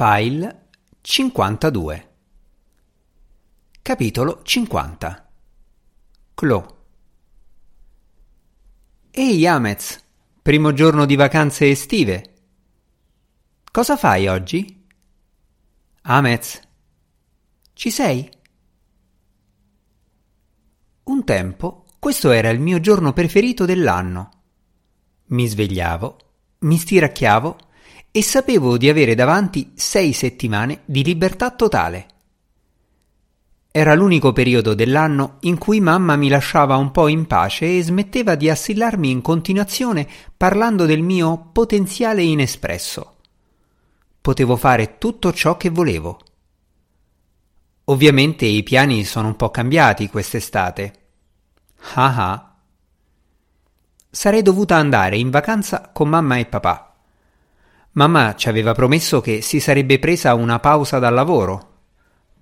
File 52 Capitolo 50 Clo Ehi Amez, primo giorno di vacanze estive. Cosa fai oggi? Amez, ci sei? Un tempo questo era il mio giorno preferito dell'anno. Mi svegliavo, mi stiracchiavo e sapevo di avere davanti sei settimane di libertà totale. Era l'unico periodo dell'anno in cui mamma mi lasciava un po' in pace e smetteva di assillarmi in continuazione parlando del mio potenziale inespresso. Potevo fare tutto ciò che volevo. Ovviamente i piani sono un po' cambiati quest'estate. Ah ah. Sarei dovuta andare in vacanza con mamma e papà. Mamma ci aveva promesso che si sarebbe presa una pausa dal lavoro.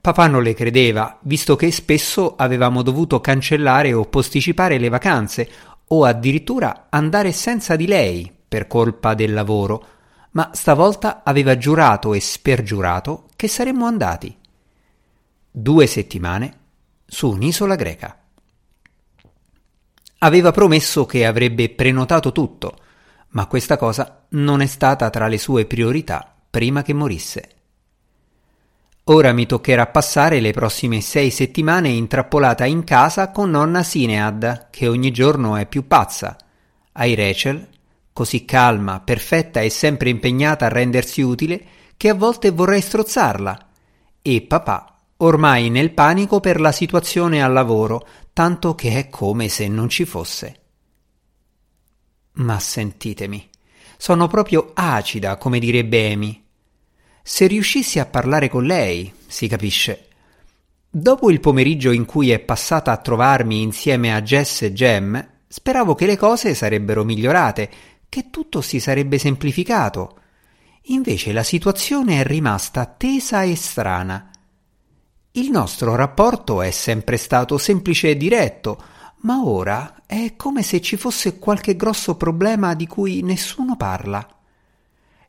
Papà non le credeva, visto che spesso avevamo dovuto cancellare o posticipare le vacanze, o addirittura andare senza di lei per colpa del lavoro, ma stavolta aveva giurato e spergiurato che saremmo andati. Due settimane su un'isola greca. Aveva promesso che avrebbe prenotato tutto, ma questa cosa non è stata tra le sue priorità prima che morisse. Ora mi toccherà passare le prossime sei settimane intrappolata in casa con nonna Sinead, che ogni giorno è più pazza, ai Rachel, così calma, perfetta e sempre impegnata a rendersi utile, che a volte vorrei strozzarla, e papà, ormai nel panico per la situazione al lavoro, tanto che è come se non ci fosse. Ma sentitemi, sono proprio acida, come direbbe Amy. Se riuscissi a parlare con lei, si capisce. Dopo il pomeriggio in cui è passata a trovarmi insieme a Jess e Jem, speravo che le cose sarebbero migliorate, che tutto si sarebbe semplificato. Invece la situazione è rimasta tesa e strana. Il nostro rapporto è sempre stato semplice e diretto, ma ora è come se ci fosse qualche grosso problema di cui nessuno parla.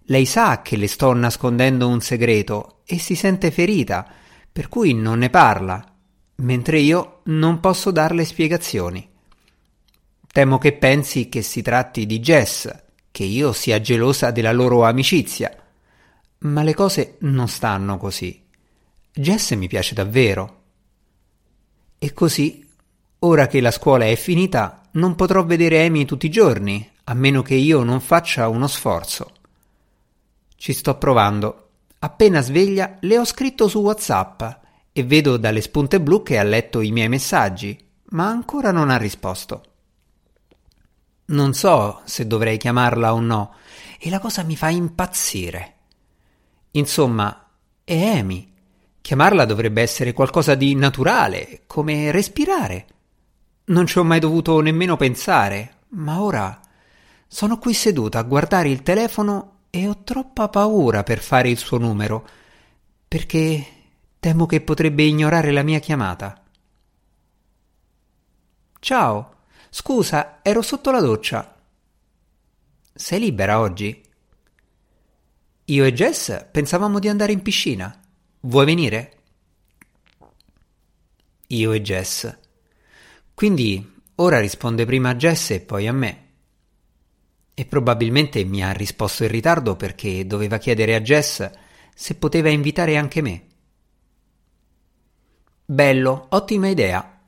Lei sa che le sto nascondendo un segreto e si sente ferita, per cui non ne parla, mentre io non posso darle spiegazioni. Temo che pensi che si tratti di Jess, che io sia gelosa della loro amicizia. Ma le cose non stanno così. Jess mi piace davvero. E così Ora che la scuola è finita, non potrò vedere Amy tutti i giorni, a meno che io non faccia uno sforzo. Ci sto provando. Appena sveglia le ho scritto su WhatsApp e vedo dalle spunte blu che ha letto i miei messaggi, ma ancora non ha risposto. Non so se dovrei chiamarla o no, e la cosa mi fa impazzire. Insomma, è Amy. Chiamarla dovrebbe essere qualcosa di naturale, come respirare. Non ci ho mai dovuto nemmeno pensare, ma ora sono qui seduta a guardare il telefono e ho troppa paura per fare il suo numero, perché temo che potrebbe ignorare la mia chiamata. Ciao, scusa, ero sotto la doccia. Sei libera oggi? Io e Jess pensavamo di andare in piscina. Vuoi venire? Io e Jess quindi ora risponde prima a Jess e poi a me. E probabilmente mi ha risposto in ritardo perché doveva chiedere a Jess se poteva invitare anche me. Bello, ottima idea.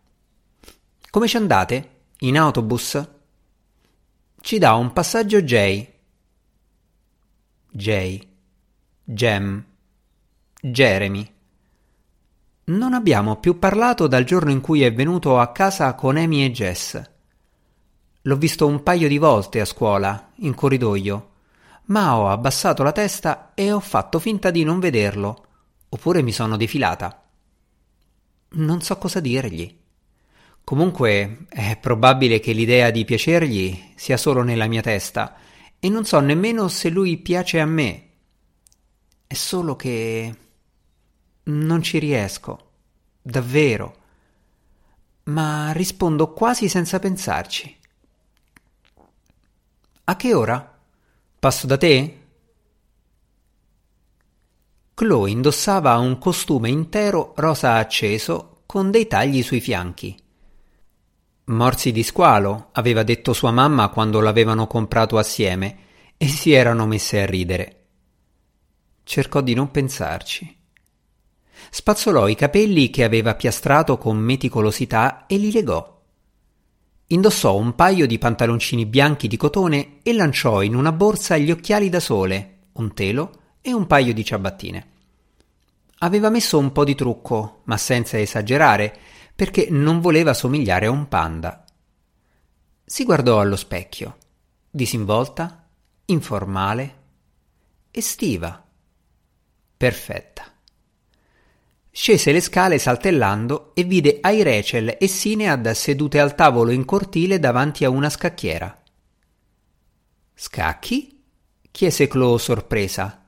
Come ci andate? In autobus? Ci dà un passaggio Jay. Jay. Jem. Jeremy. Non abbiamo più parlato dal giorno in cui è venuto a casa con Amy e Jess. L'ho visto un paio di volte a scuola, in corridoio, ma ho abbassato la testa e ho fatto finta di non vederlo, oppure mi sono defilata. Non so cosa dirgli. Comunque è probabile che l'idea di piacergli sia solo nella mia testa e non so nemmeno se lui piace a me. È solo che non ci riesco, davvero. Ma rispondo quasi senza pensarci. A che ora? Passo da te? Chloe indossava un costume intero rosa acceso con dei tagli sui fianchi. Morsi di squalo, aveva detto sua mamma quando l'avevano comprato assieme, e si erano messe a ridere. Cercò di non pensarci. Spazzolò i capelli che aveva piastrato con meticolosità e li legò. Indossò un paio di pantaloncini bianchi di cotone e lanciò in una borsa gli occhiali da sole, un telo e un paio di ciabattine. Aveva messo un po' di trucco, ma senza esagerare, perché non voleva somigliare a un panda. Si guardò allo specchio, disinvolta, informale, estiva, perfetta. Scese le scale saltellando e vide Ai Rachel e Sinead sedute al tavolo in cortile davanti a una scacchiera. Scacchi? chiese Chloe sorpresa.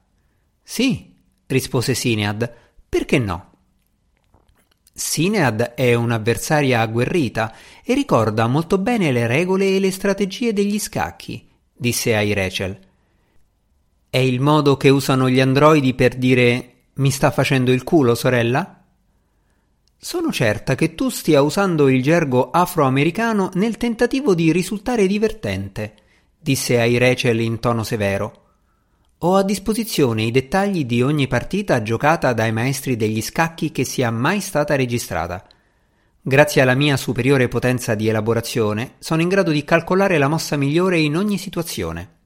Sì, rispose Sinead. Perché no? Sinead è un'avversaria agguerrita e ricorda molto bene le regole e le strategie degli scacchi, disse Ai Rachel. È il modo che usano gli androidi per dire mi sta facendo il culo, sorella? Sono certa che tu stia usando il gergo afroamericano nel tentativo di risultare divertente, disse ai Rachel in tono severo. Ho a disposizione i dettagli di ogni partita giocata dai maestri degli scacchi che sia mai stata registrata. Grazie alla mia superiore potenza di elaborazione, sono in grado di calcolare la mossa migliore in ogni situazione.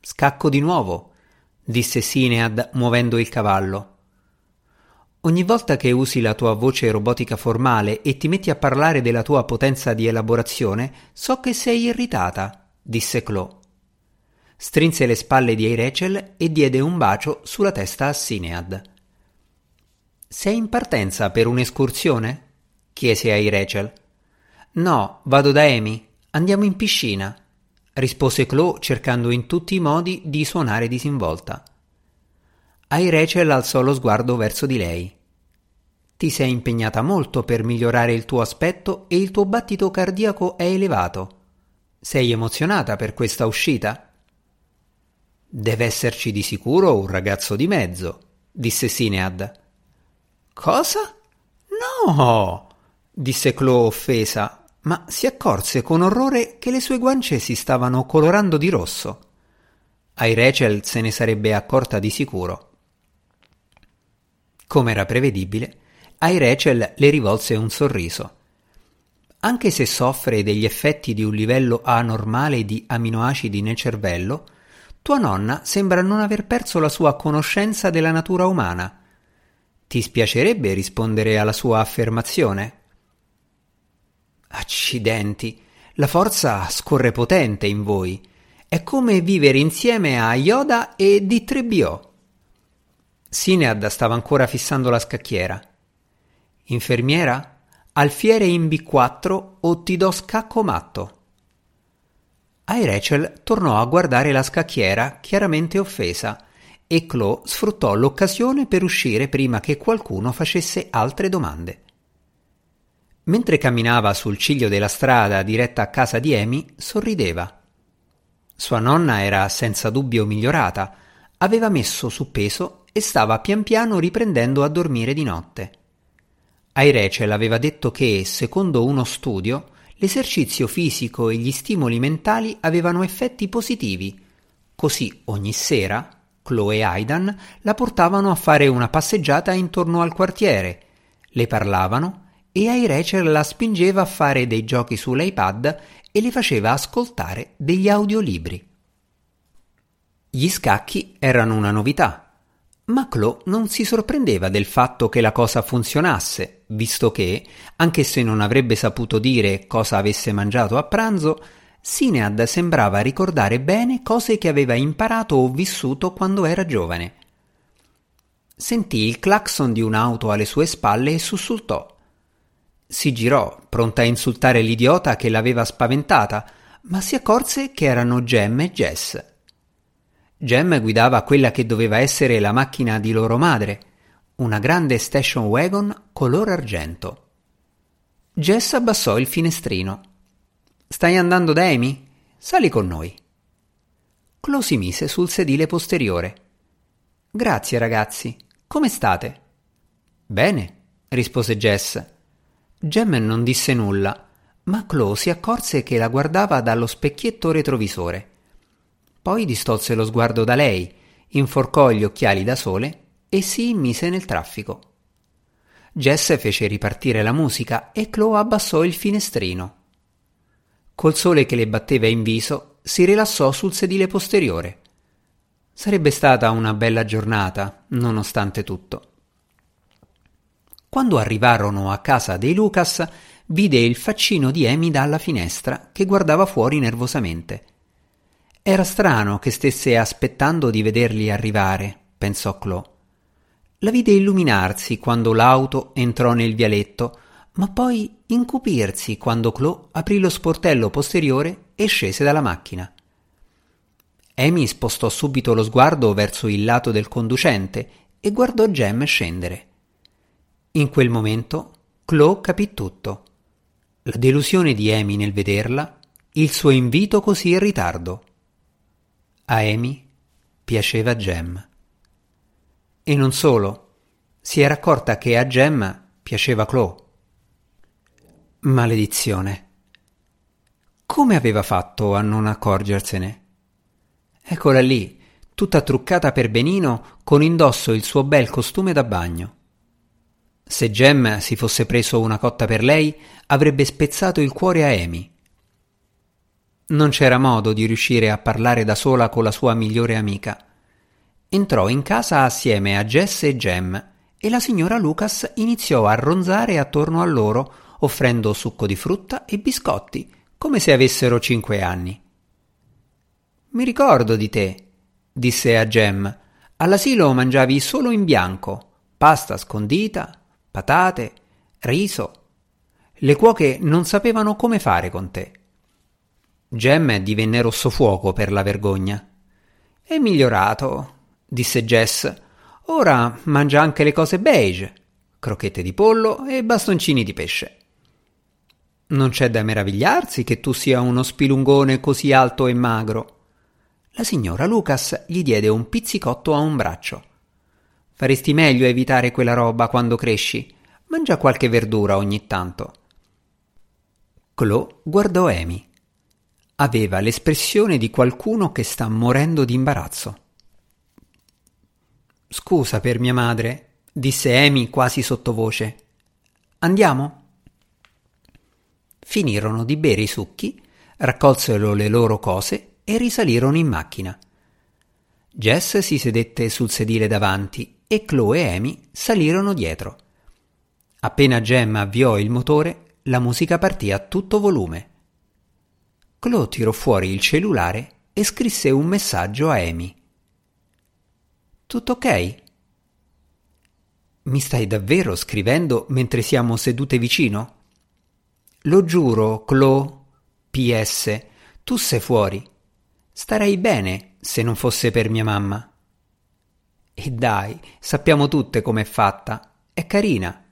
Scacco di nuovo, disse Sinead muovendo il cavallo. Ogni volta che usi la tua voce robotica formale e ti metti a parlare della tua potenza di elaborazione, so che sei irritata, disse Chloe. Strinse le spalle di Rachel e diede un bacio sulla testa a Sinead. Sei in partenza per un'escursione? chiese a Rachel. No, vado da Amy. Andiamo in piscina rispose Chloe cercando in tutti i modi di suonare disinvolta. Ai Rachel alzò lo sguardo verso di lei. Ti sei impegnata molto per migliorare il tuo aspetto e il tuo battito cardiaco è elevato. Sei emozionata per questa uscita? Deve esserci di sicuro un ragazzo di mezzo, disse Sinead. Cosa? No! disse Chloe offesa, ma si accorse con orrore che le sue guance si stavano colorando di rosso. Ai Rachel se ne sarebbe accorta di sicuro. Come era prevedibile, ai Rachel le rivolse un sorriso. Anche se soffre degli effetti di un livello anormale di aminoacidi nel cervello, tua nonna sembra non aver perso la sua conoscenza della natura umana. Ti spiacerebbe rispondere alla sua affermazione? Accidenti, la forza scorre potente in voi. È come vivere insieme a Yoda e D3BO. Sinead stava ancora fissando la scacchiera. Infermiera, alfiere in B4 o ti do scacco matto. Ai Rachel tornò a guardare la scacchiera, chiaramente offesa, e Chloe sfruttò l'occasione per uscire prima che qualcuno facesse altre domande. Mentre camminava sul ciglio della strada diretta a casa di Amy, sorrideva. Sua nonna era senza dubbio migliorata, aveva messo su peso e stava pian piano riprendendo a dormire di notte. Ai Rachel aveva detto che, secondo uno studio, l'esercizio fisico e gli stimoli mentali avevano effetti positivi. Così ogni sera Chloe e Aidan la portavano a fare una passeggiata intorno al quartiere, le parlavano e ai Rachel la spingeva a fare dei giochi sull'iPad e le faceva ascoltare degli audiolibri. Gli scacchi erano una novità, ma Chloe non si sorprendeva del fatto che la cosa funzionasse, visto che, anche se non avrebbe saputo dire cosa avesse mangiato a pranzo, Sinead sembrava ricordare bene cose che aveva imparato o vissuto quando era giovane. Sentì il clacson di un'auto alle sue spalle e sussultò. Si girò, pronta a insultare l'idiota che l'aveva spaventata, ma si accorse che erano Gem e Jess. Gem guidava quella che doveva essere la macchina di loro madre, una grande station wagon color argento. Jess abbassò il finestrino. Stai andando da Amy? Sali con noi. Chloe si mise sul sedile posteriore. Grazie ragazzi. Come state? Bene, rispose Jess. Jem non disse nulla, ma Chloe si accorse che la guardava dallo specchietto retrovisore. Poi distolse lo sguardo da lei, inforcò gli occhiali da sole e si immise nel traffico. Jess fece ripartire la musica e Chloe abbassò il finestrino. Col sole che le batteva in viso, si rilassò sul sedile posteriore. Sarebbe stata una bella giornata, nonostante tutto. Quando arrivarono a casa dei Lucas, vide il faccino di Amy dalla finestra che guardava fuori nervosamente. Era strano che stesse aspettando di vederli arrivare, pensò Chloe. La vide illuminarsi quando l'auto entrò nel vialetto, ma poi incupirsi quando Chloe aprì lo sportello posteriore e scese dalla macchina. Amy spostò subito lo sguardo verso il lato del conducente e guardò Jem scendere. In quel momento Chloe capì tutto. La delusione di Amy nel vederla, il suo invito così in ritardo. A Amy piaceva Jem. E non solo, si era accorta che a Gemma piaceva Chloe. Maledizione. Come aveva fatto a non accorgersene? Eccola lì, tutta truccata per benino, con indosso il suo bel costume da bagno. Se Jem si fosse preso una cotta per lei, avrebbe spezzato il cuore a Amy. Non c'era modo di riuscire a parlare da sola con la sua migliore amica entrò in casa assieme a Jess e Jem e la signora Lucas iniziò a ronzare attorno a loro, offrendo succo di frutta e biscotti, come se avessero cinque anni. Mi ricordo di te, disse a Jem. All'asilo mangiavi solo in bianco, pasta scondita, patate, riso. Le cuoche non sapevano come fare con te. Jem divenne rosso fuoco per la vergogna. È migliorato, disse Jess. Ora mangia anche le cose beige, crocchette di pollo e bastoncini di pesce. Non c'è da meravigliarsi che tu sia uno spilungone così alto e magro. La signora Lucas gli diede un pizzicotto a un braccio. Faresti meglio a evitare quella roba quando cresci. Mangia qualche verdura ogni tanto. Chloe guardò Amy. Aveva l'espressione di qualcuno che sta morendo di imbarazzo. Scusa per mia madre, disse Amy quasi sottovoce. Andiamo? Finirono di bere i succhi, raccolsero le loro cose e risalirono in macchina. Jess si sedette sul sedile davanti e Chloe e Amy salirono dietro. Appena Gemma avviò il motore, la musica partì a tutto volume. Chloe tirò fuori il cellulare e scrisse un messaggio a Amy. Tutto ok? Mi stai davvero scrivendo mentre siamo sedute vicino? Lo giuro, Chloe. PS. Tu sei fuori. Starei bene se non fosse per mia mamma. E dai, sappiamo tutte com'è fatta. È carina.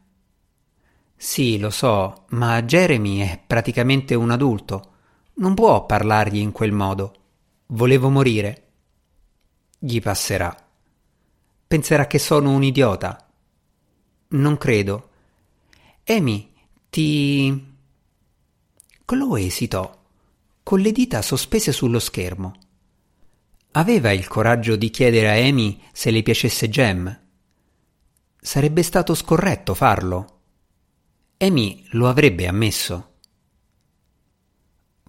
Sì, lo so, ma Jeremy è praticamente un adulto. Non può parlargli in quel modo. Volevo morire. Gli passerà. Penserà che sono un idiota. Non credo. Amy, ti. Chloe esitò, con le dita sospese sullo schermo. Aveva il coraggio di chiedere a Amy se le piacesse Jem. Sarebbe stato scorretto farlo. Amy lo avrebbe ammesso.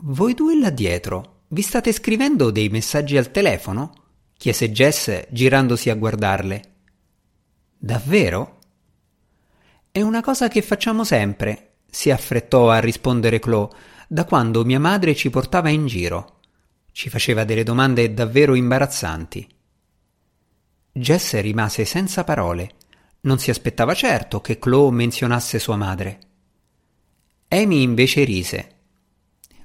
Voi due là dietro, vi state scrivendo dei messaggi al telefono? chiese Jess girandosi a guardarle. Davvero? È una cosa che facciamo sempre, si affrettò a rispondere Chloe, da quando mia madre ci portava in giro. Ci faceva delle domande davvero imbarazzanti. Jess rimase senza parole. Non si aspettava certo che Chloe menzionasse sua madre. Amy invece rise.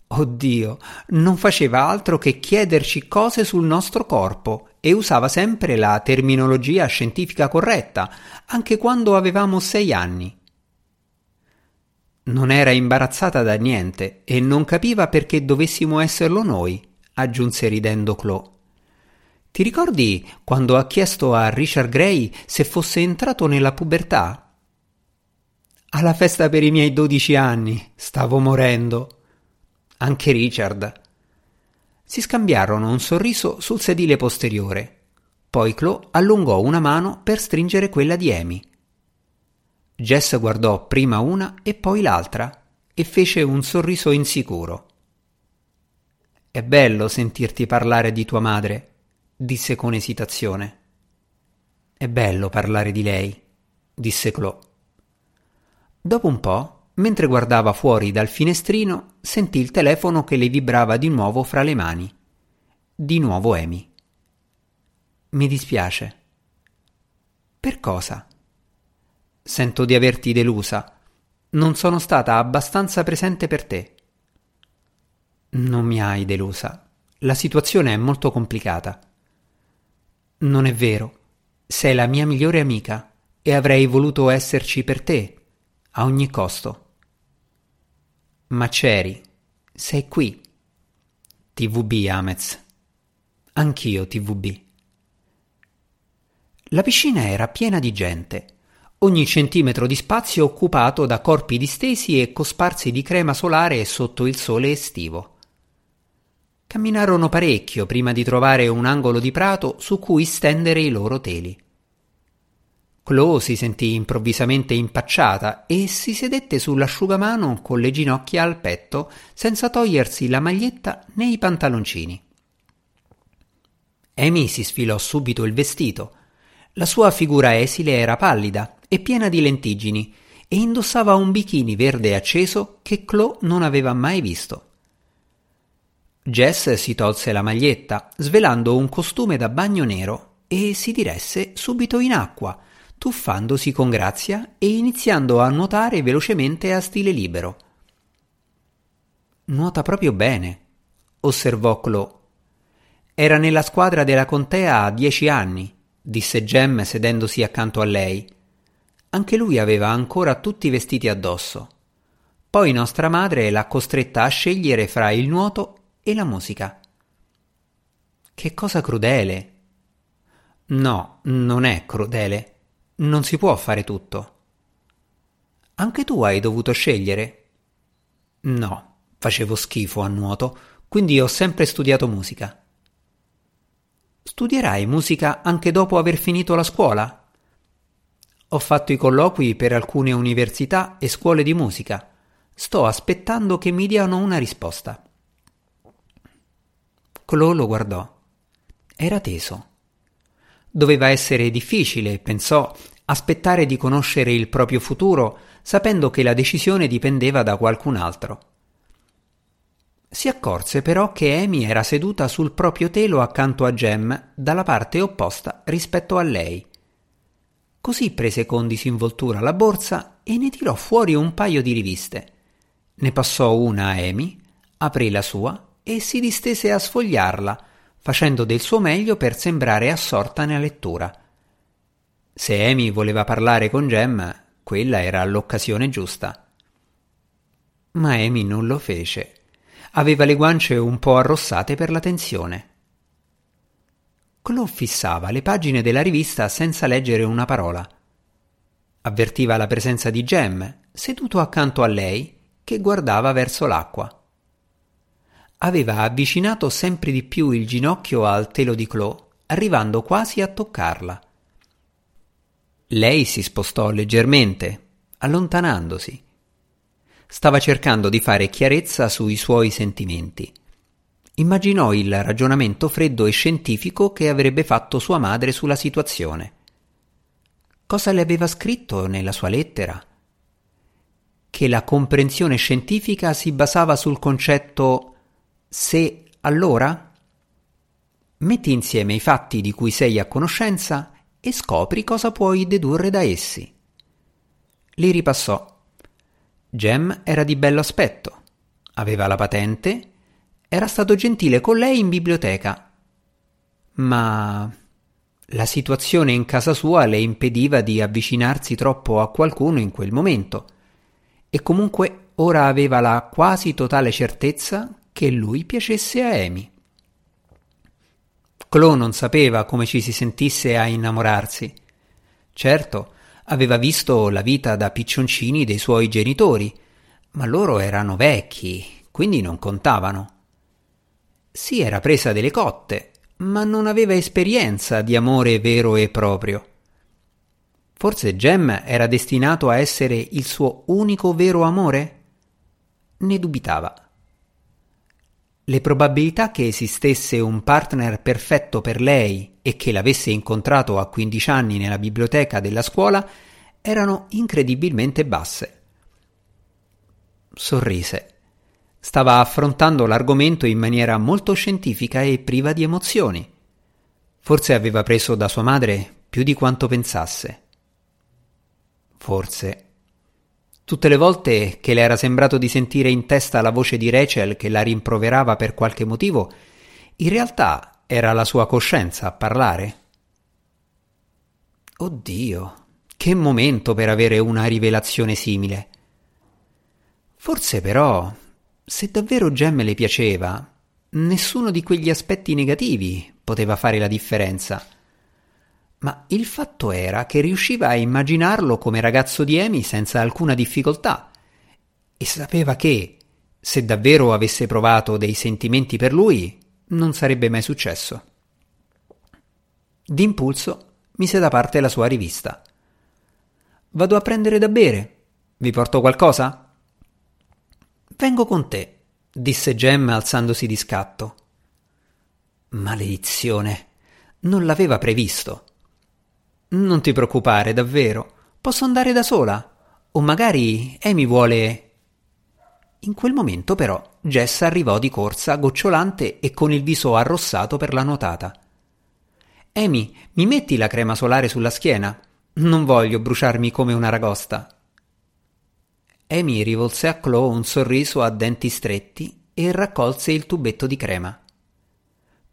Oddio, non faceva altro che chiederci cose sul nostro corpo e usava sempre la terminologia scientifica corretta, anche quando avevamo sei anni. Non era imbarazzata da niente e non capiva perché dovessimo esserlo noi, aggiunse ridendo Chloe. Ti ricordi quando ha chiesto a Richard Gray se fosse entrato nella pubertà? Alla festa per i miei dodici anni, stavo morendo. Anche Richard. Si scambiarono un sorriso sul sedile posteriore. Poi Chloe allungò una mano per stringere quella di Amy. Jess guardò prima una e poi l'altra e fece un sorriso insicuro. È bello sentirti parlare di tua madre, disse con esitazione. È bello parlare di lei, disse Chloe. Dopo un po', mentre guardava fuori dal finestrino, sentì il telefono che le vibrava di nuovo fra le mani. Di nuovo Amy. Mi dispiace. Per cosa? Sento di averti delusa. Non sono stata abbastanza presente per te. Non mi hai delusa. La situazione è molto complicata. Non è vero. Sei la mia migliore amica e avrei voluto esserci per te, a ogni costo. Ma c'eri. Sei qui. TVB, Amez. Anch'io TVB. La piscina era piena di gente. Ogni centimetro di spazio occupato da corpi distesi e cosparsi di crema solare sotto il sole estivo. Camminarono parecchio prima di trovare un angolo di prato su cui stendere i loro teli. Chloe si sentì improvvisamente impacciata e si sedette sull'asciugamano con le ginocchia al petto senza togliersi la maglietta né i pantaloncini. Amy si sfilò subito il vestito. La sua figura esile era pallida e piena di lentiggini e indossava un bikini verde acceso che Chloe non aveva mai visto. Jess si tolse la maglietta, svelando un costume da bagno nero, e si diresse subito in acqua, tuffandosi con grazia e iniziando a nuotare velocemente a stile libero. Nuota proprio bene, osservò Chloe. Era nella squadra della contea a dieci anni, disse Jem sedendosi accanto a lei. Anche lui aveva ancora tutti i vestiti addosso. Poi nostra madre l'ha costretta a scegliere fra il nuoto e la musica. Che cosa crudele. No, non è crudele. Non si può fare tutto. Anche tu hai dovuto scegliere? No, facevo schifo a nuoto, quindi ho sempre studiato musica. Studierai musica anche dopo aver finito la scuola? Ho fatto i colloqui per alcune università e scuole di musica. Sto aspettando che mi diano una risposta. Chloe lo guardò. Era teso. Doveva essere difficile, pensò, aspettare di conoscere il proprio futuro sapendo che la decisione dipendeva da qualcun altro. Si accorse però che Amy era seduta sul proprio telo accanto a Jem, dalla parte opposta rispetto a lei. Così prese con disinvoltura la borsa e ne tirò fuori un paio di riviste. Ne passò una a Amy, aprì la sua e si distese a sfogliarla, facendo del suo meglio per sembrare assorta nella lettura. Se Amy voleva parlare con Jem, quella era l'occasione giusta. Ma Amy non lo fece. Aveva le guance un po' arrossate per la tensione. Chloe fissava le pagine della rivista senza leggere una parola. Avvertiva la presenza di Jem, seduto accanto a lei, che guardava verso l'acqua aveva avvicinato sempre di più il ginocchio al telo di Chloe, arrivando quasi a toccarla. Lei si spostò leggermente, allontanandosi. Stava cercando di fare chiarezza sui suoi sentimenti. Immaginò il ragionamento freddo e scientifico che avrebbe fatto sua madre sulla situazione. Cosa le aveva scritto nella sua lettera? Che la comprensione scientifica si basava sul concetto se allora? Metti insieme i fatti di cui sei a conoscenza e scopri cosa puoi dedurre da essi. Li ripassò. Jem era di bello aspetto, aveva la patente, era stato gentile con lei in biblioteca. Ma la situazione in casa sua le impediva di avvicinarsi troppo a qualcuno in quel momento, e comunque ora aveva la quasi totale certezza che lui piacesse a Amy. Chloe non sapeva come ci si sentisse a innamorarsi. Certo, aveva visto la vita da piccioncini dei suoi genitori, ma loro erano vecchi, quindi non contavano. Si era presa delle cotte, ma non aveva esperienza di amore vero e proprio. Forse Jem era destinato a essere il suo unico vero amore? Ne dubitava. Le probabilità che esistesse un partner perfetto per lei e che l'avesse incontrato a 15 anni nella biblioteca della scuola erano incredibilmente basse. Sorrise. Stava affrontando l'argomento in maniera molto scientifica e priva di emozioni. Forse aveva preso da sua madre più di quanto pensasse. Forse. Tutte le volte che le era sembrato di sentire in testa la voce di Rachel che la rimproverava per qualche motivo, in realtà era la sua coscienza a parlare. Oddio, che momento per avere una rivelazione simile. Forse però, se davvero Gem le piaceva, nessuno di quegli aspetti negativi poteva fare la differenza. Ma il fatto era che riusciva a immaginarlo come ragazzo di Amy senza alcuna difficoltà e sapeva che, se davvero avesse provato dei sentimenti per lui, non sarebbe mai successo. D'impulso mise da parte la sua rivista. Vado a prendere da bere. Vi porto qualcosa? Vengo con te, disse Gem alzandosi di scatto. Maledizione. Non l'aveva previsto. Non ti preoccupare, davvero. Posso andare da sola. O magari Amy vuole. In quel momento, però, Jess arrivò di corsa, gocciolante e con il viso arrossato per la nuotata. Amy, mi metti la crema solare sulla schiena? Non voglio bruciarmi come una ragosta. Amy rivolse a Chloe un sorriso a denti stretti e raccolse il tubetto di crema.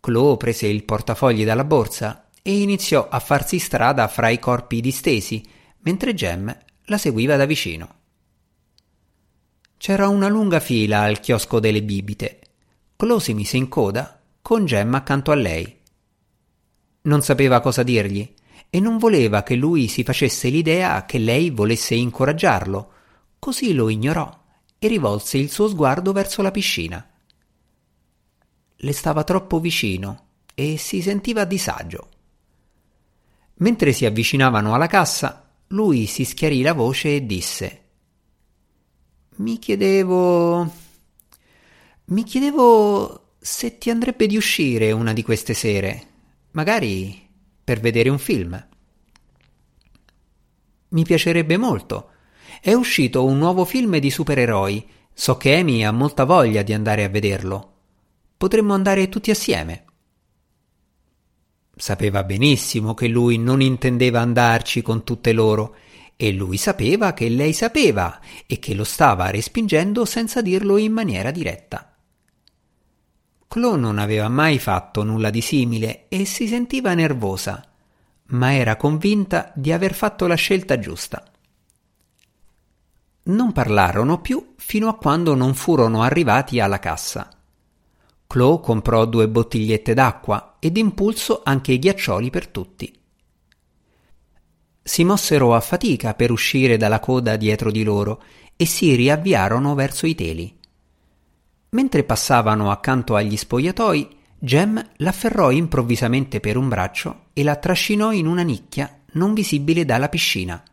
Chloe prese il portafogli dalla borsa e iniziò a farsi strada fra i corpi distesi, mentre Gem la seguiva da vicino. C'era una lunga fila al chiosco delle bibite. Chloe si mise in coda, con Gem accanto a lei. Non sapeva cosa dirgli e non voleva che lui si facesse l'idea che lei volesse incoraggiarlo, così lo ignorò e rivolse il suo sguardo verso la piscina. Le stava troppo vicino e si sentiva a disagio. Mentre si avvicinavano alla cassa, lui si schiarì la voce e disse Mi chiedevo. Mi chiedevo se ti andrebbe di uscire una di queste sere, magari per vedere un film. Mi piacerebbe molto. È uscito un nuovo film di supereroi. So che Amy ha molta voglia di andare a vederlo. Potremmo andare tutti assieme. Sapeva benissimo che lui non intendeva andarci con tutte loro e lui sapeva che lei sapeva e che lo stava respingendo senza dirlo in maniera diretta. Chloe non aveva mai fatto nulla di simile e si sentiva nervosa, ma era convinta di aver fatto la scelta giusta. Non parlarono più fino a quando non furono arrivati alla cassa. Chloe comprò due bottigliette d'acqua e d'impulso anche i ghiaccioli per tutti. Si mossero a fatica per uscire dalla coda dietro di loro e si riavviarono verso i teli. Mentre passavano accanto agli spogliatoi, Jem l'afferrò improvvisamente per un braccio e la trascinò in una nicchia non visibile dalla piscina.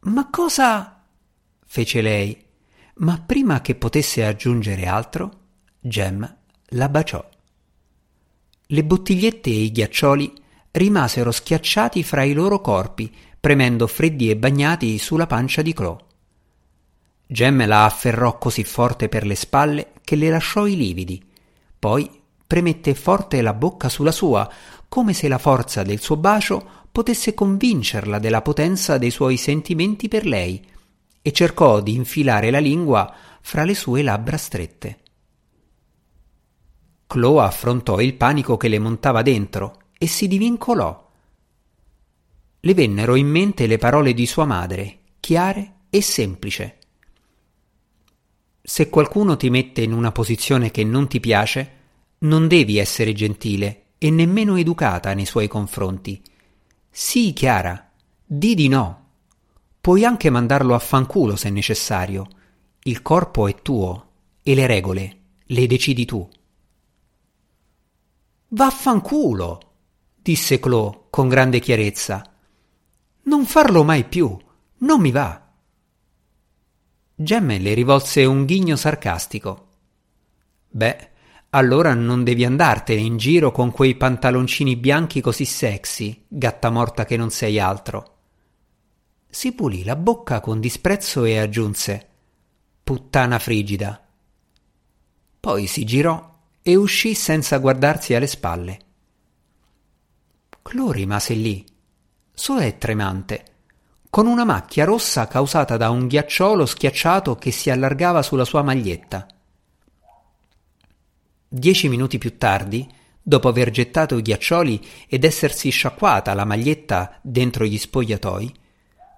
Ma cosa? fece lei, ma prima che potesse aggiungere altro, Jem la baciò. Le bottigliette e i ghiaccioli rimasero schiacciati fra i loro corpi, premendo freddi e bagnati sulla pancia di Chloe. Gem la afferrò così forte per le spalle che le lasciò i lividi. Poi premette forte la bocca sulla sua, come se la forza del suo bacio potesse convincerla della potenza dei suoi sentimenti per lei, e cercò di infilare la lingua fra le sue labbra strette. Chloe affrontò il panico che le montava dentro e si divincolò. Le vennero in mente le parole di sua madre, chiare e semplici. Se qualcuno ti mette in una posizione che non ti piace, non devi essere gentile, e nemmeno educata nei suoi confronti. Sì, Chiara, di di no. Puoi anche mandarlo a fanculo se necessario. Il corpo è tuo e le regole le decidi tu. Vaffanculo, disse Clo con grande chiarezza. Non farlo mai più, non mi va. Gemme le rivolse un ghigno sarcastico. Beh, allora non devi andartene in giro con quei pantaloncini bianchi così sexy, gatta morta che non sei altro. Si pulì la bocca con disprezzo e aggiunse Puttana frigida. Poi si girò e uscì senza guardarsi alle spalle. Clo rimase lì, solo e tremante, con una macchia rossa causata da un ghiacciolo schiacciato che si allargava sulla sua maglietta. Dieci minuti più tardi, dopo aver gettato i ghiaccioli ed essersi sciacquata la maglietta dentro gli spogliatoi,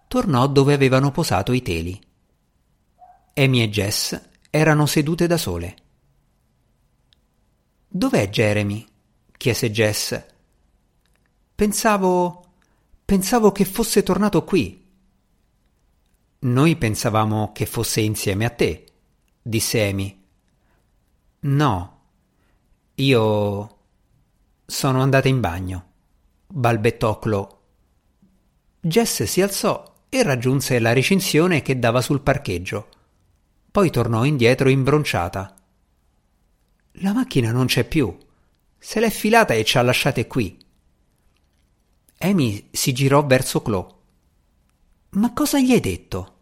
tornò dove avevano posato i teli. Amy e Jess erano sedute da sole. Dov'è Jeremy? chiese Jess. Pensavo. pensavo che fosse tornato qui. Noi pensavamo che fosse insieme a te, disse Amy. No, io sono andata in bagno, balbettò Chloe. Jess si alzò e raggiunse la recinzione che dava sul parcheggio. Poi tornò indietro imbronciata. La macchina non c'è più. Se l'è filata e ci ha lasciate qui. Amy si girò verso Chloe. Ma cosa gli hai detto?